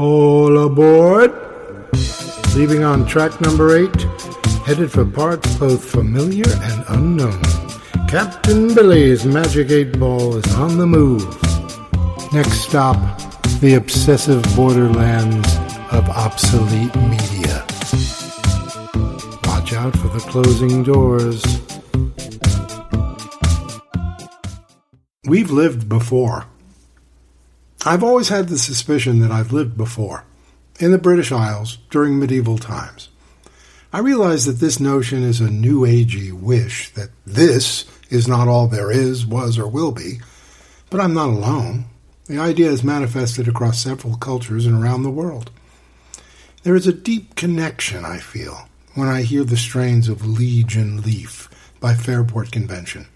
All aboard! Leaving on track number eight, headed for parts both familiar and unknown. Captain Billy's Magic 8 Ball is on the move. Next stop, the obsessive borderlands of obsolete media. Watch out for the closing doors. We've lived before. I've always had the suspicion that I've lived before, in the British Isles during medieval times. I realize that this notion is a new agey wish that this is not all there is, was, or will be, but I'm not alone. The idea is manifested across several cultures and around the world. There is a deep connection, I feel, when I hear the strains of Liege and Lief by Fairport Convention.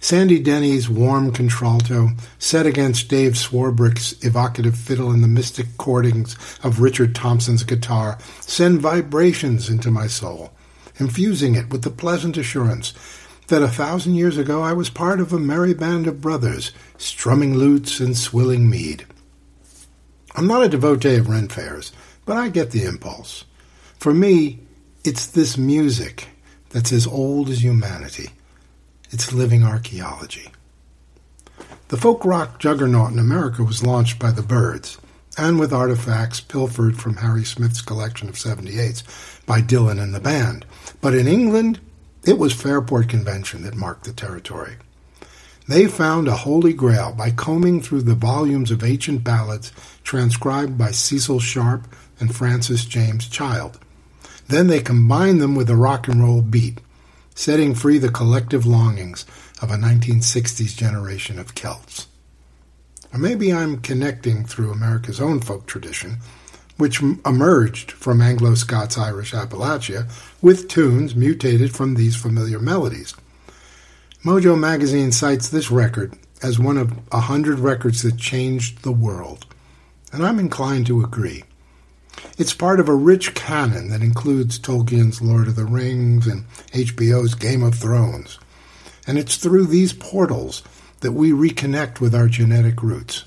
Sandy Denny's warm contralto, set against Dave Swarbrick's evocative fiddle and the mystic chordings of Richard Thompson's guitar, send vibrations into my soul, infusing it with the pleasant assurance that a thousand years ago I was part of a merry band of brothers, strumming lutes and swilling mead. I'm not a devotee of Ren fairs, but I get the impulse. For me, it's this music that's as old as humanity its living archaeology. The folk rock juggernaut in America was launched by the Byrds, and with artifacts pilfered from Harry Smith's collection of 78s by Dylan and the band. But in England, it was Fairport Convention that marked the territory. They found a holy grail by combing through the volumes of ancient ballads transcribed by Cecil Sharp and Francis James Child. Then they combined them with the rock and roll beat, setting free the collective longings of a 1960s generation of Celts. Or maybe I'm connecting through America's own folk tradition, which emerged from Anglo Scots Irish Appalachia with tunes mutated from these familiar melodies. Mojo magazine cites this record as one of a hundred records that changed the world, and I'm inclined to agree. It's part of a rich canon that includes Tolkien's Lord of the Rings and HBO's Game of Thrones. And it's through these portals that we reconnect with our genetic roots.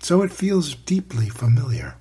So it feels deeply familiar.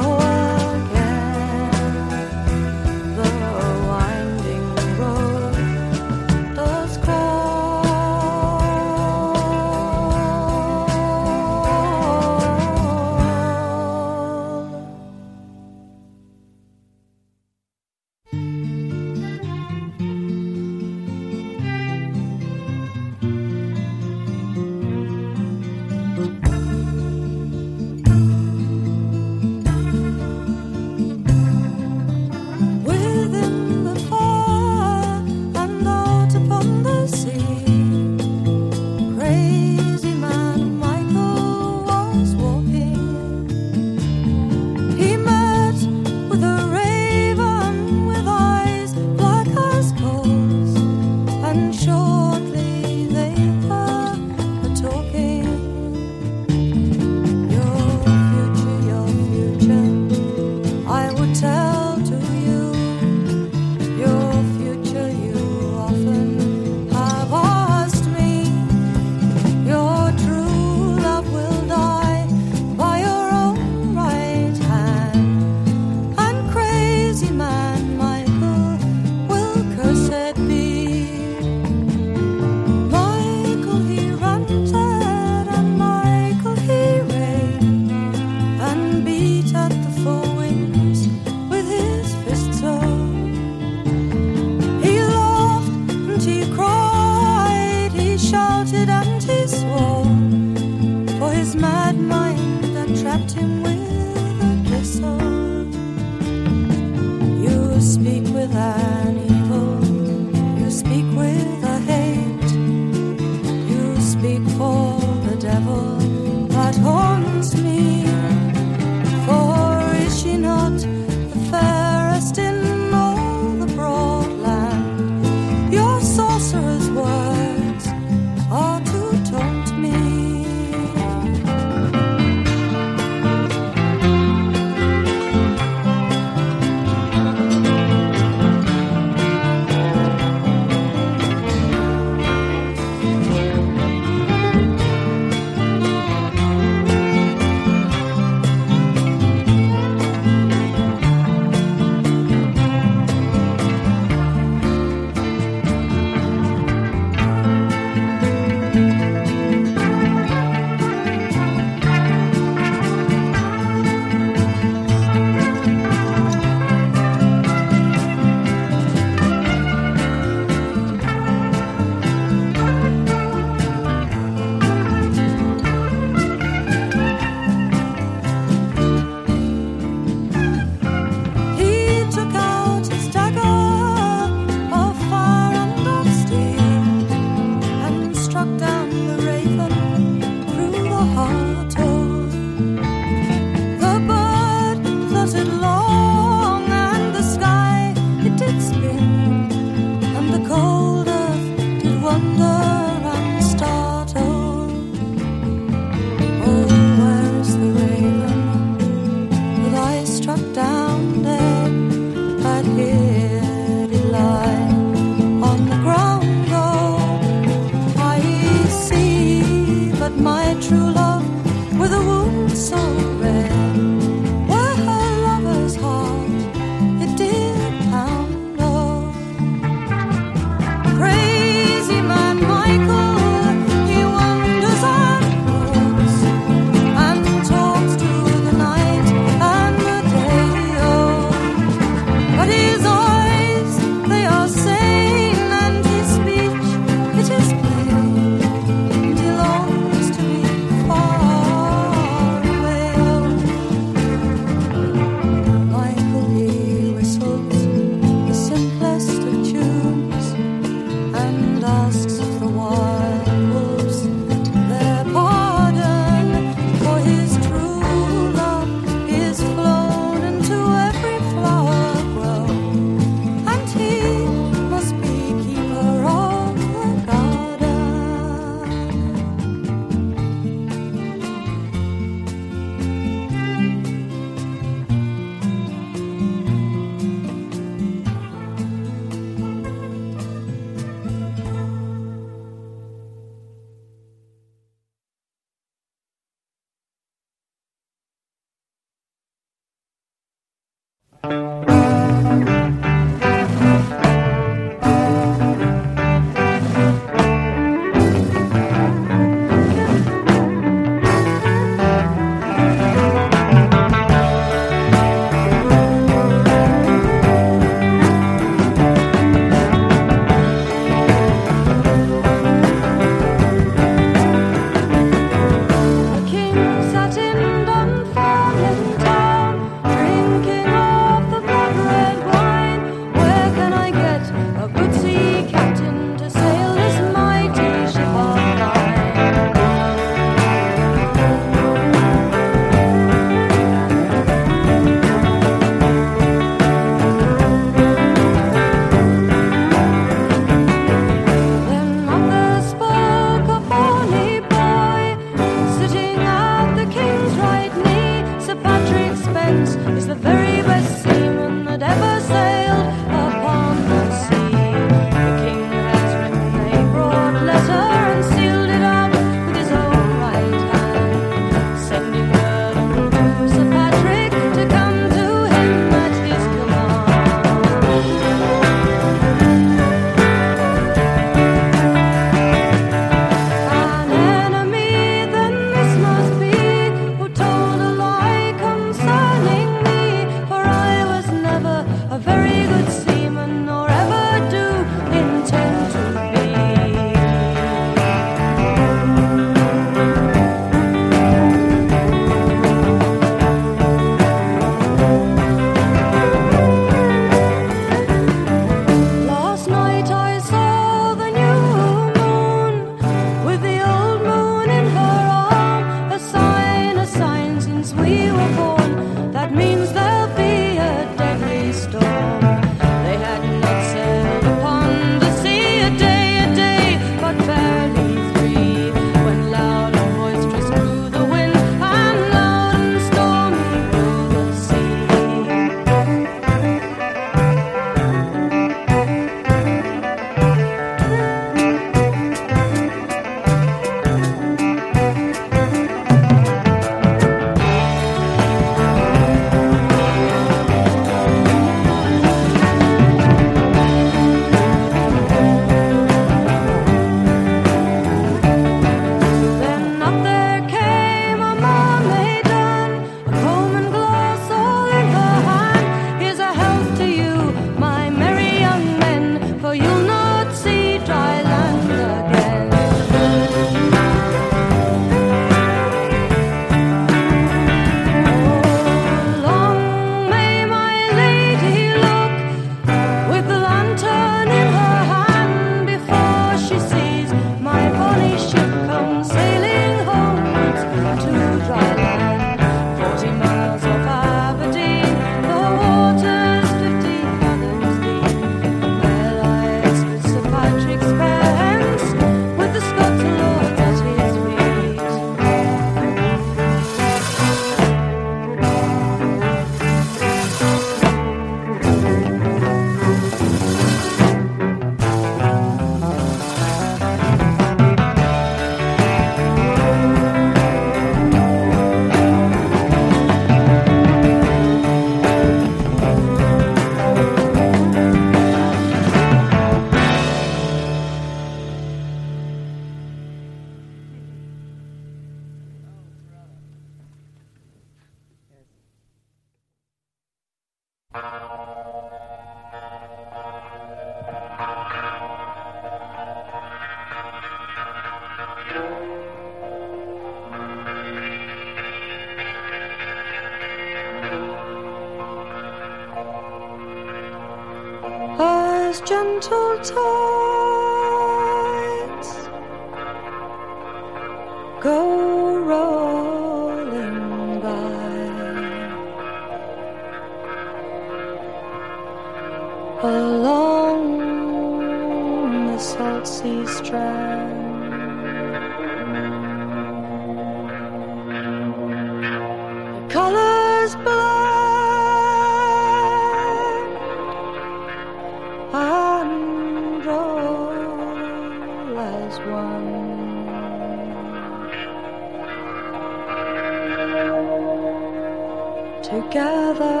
Together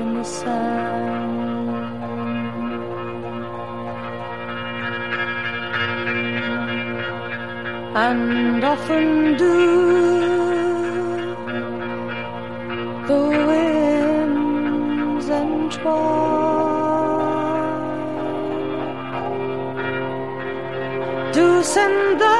in the sun. And often do the winds entwine. Do send the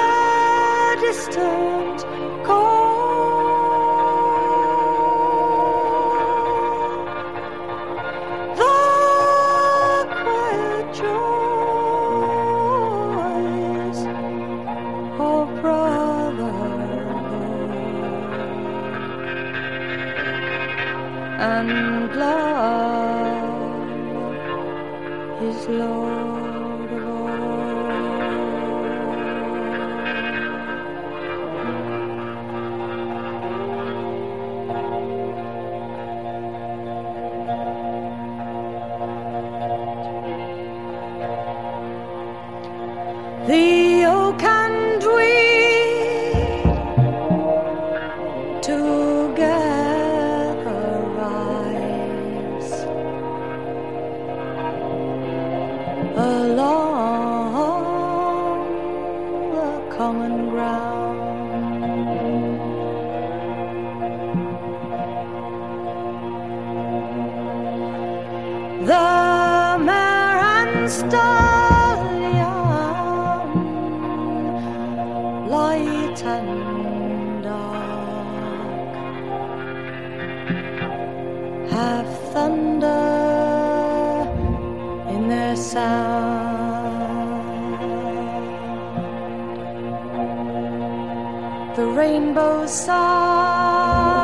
the rainbow side.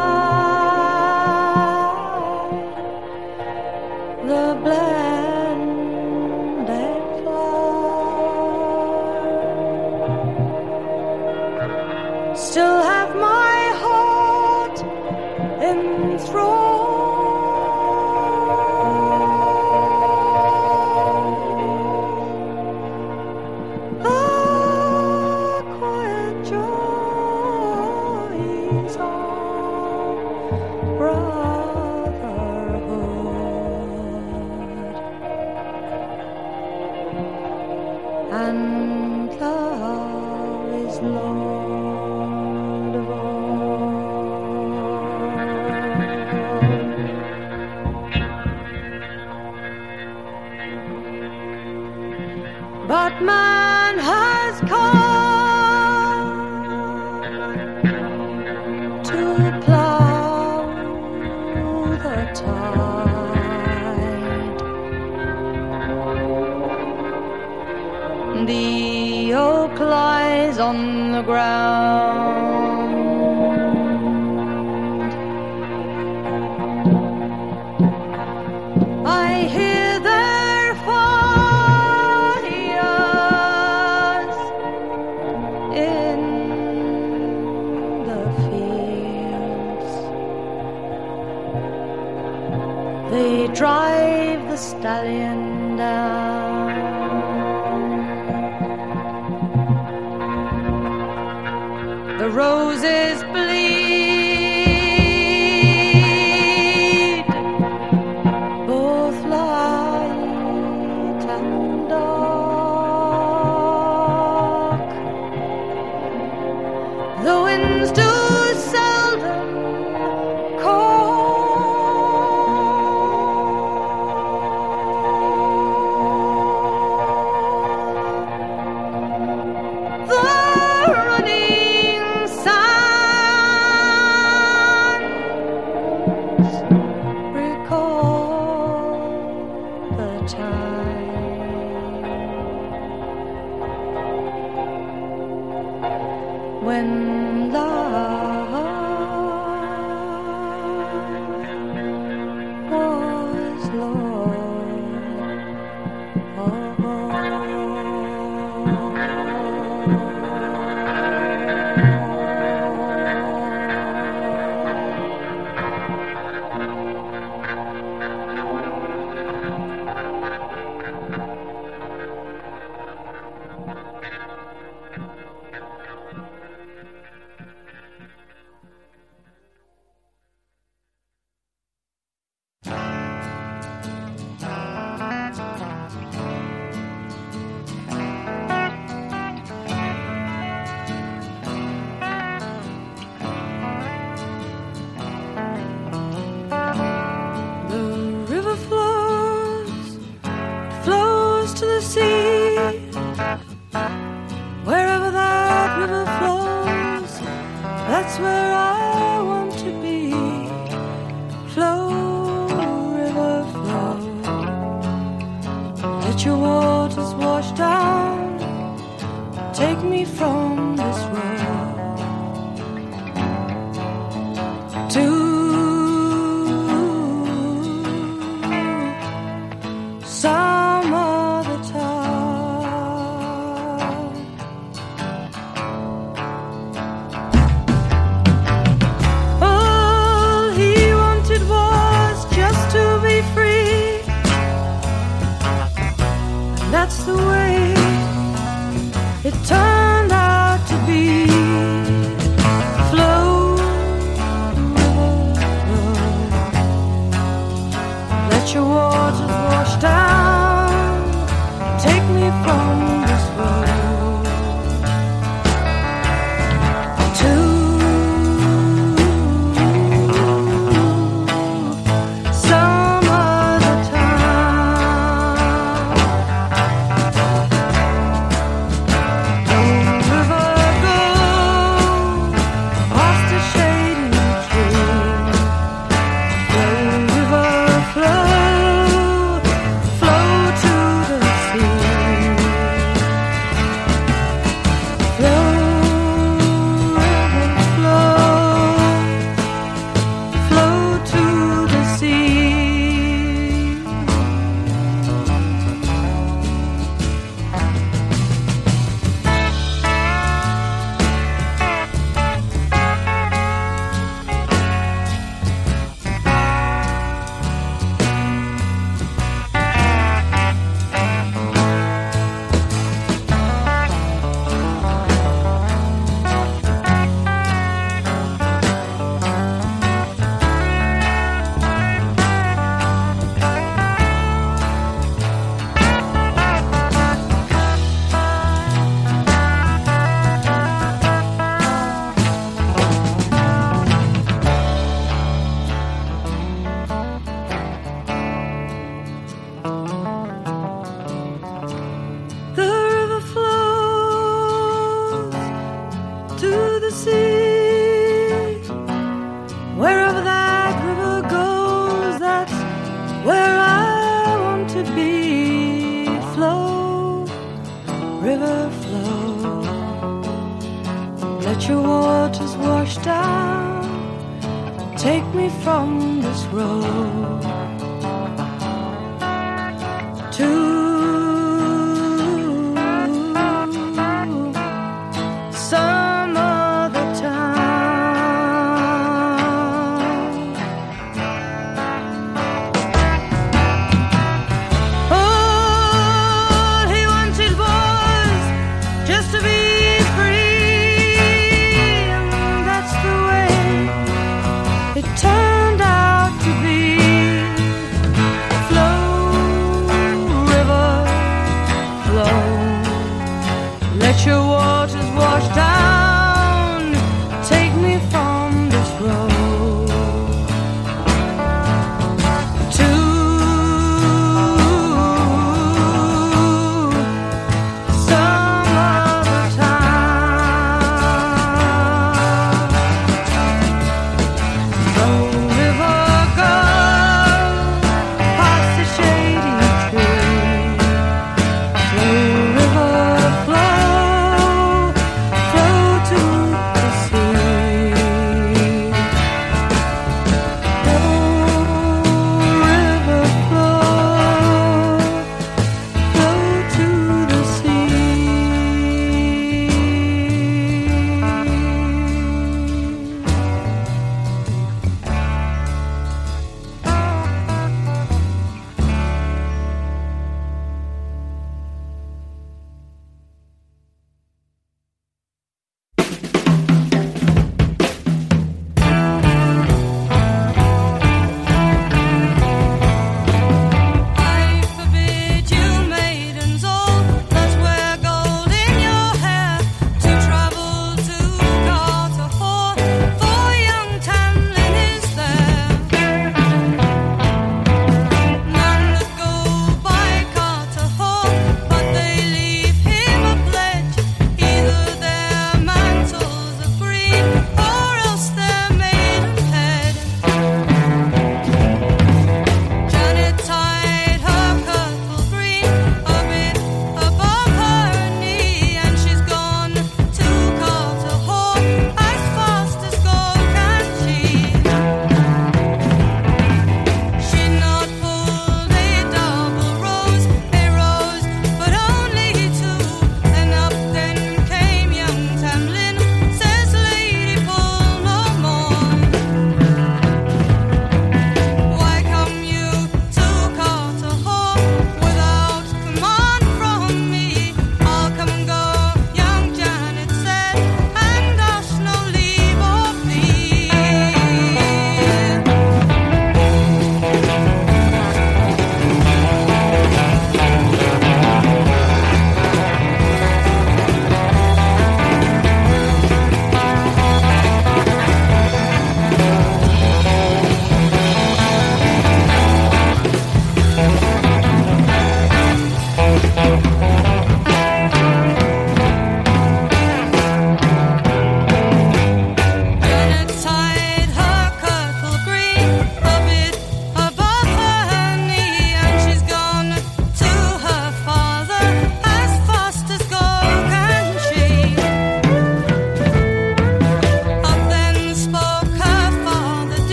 To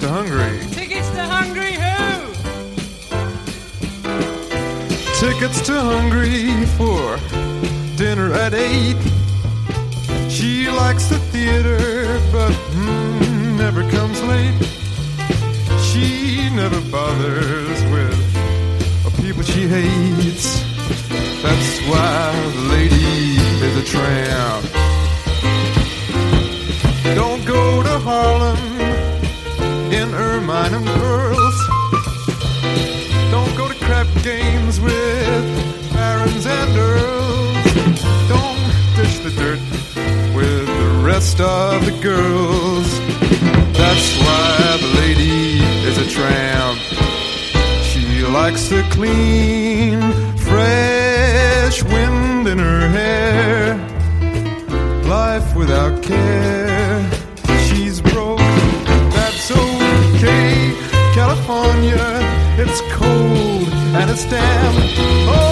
to Hungary. in her hair. Life without care. She's broke, that's okay. California, it's cold and it's damp. Oh,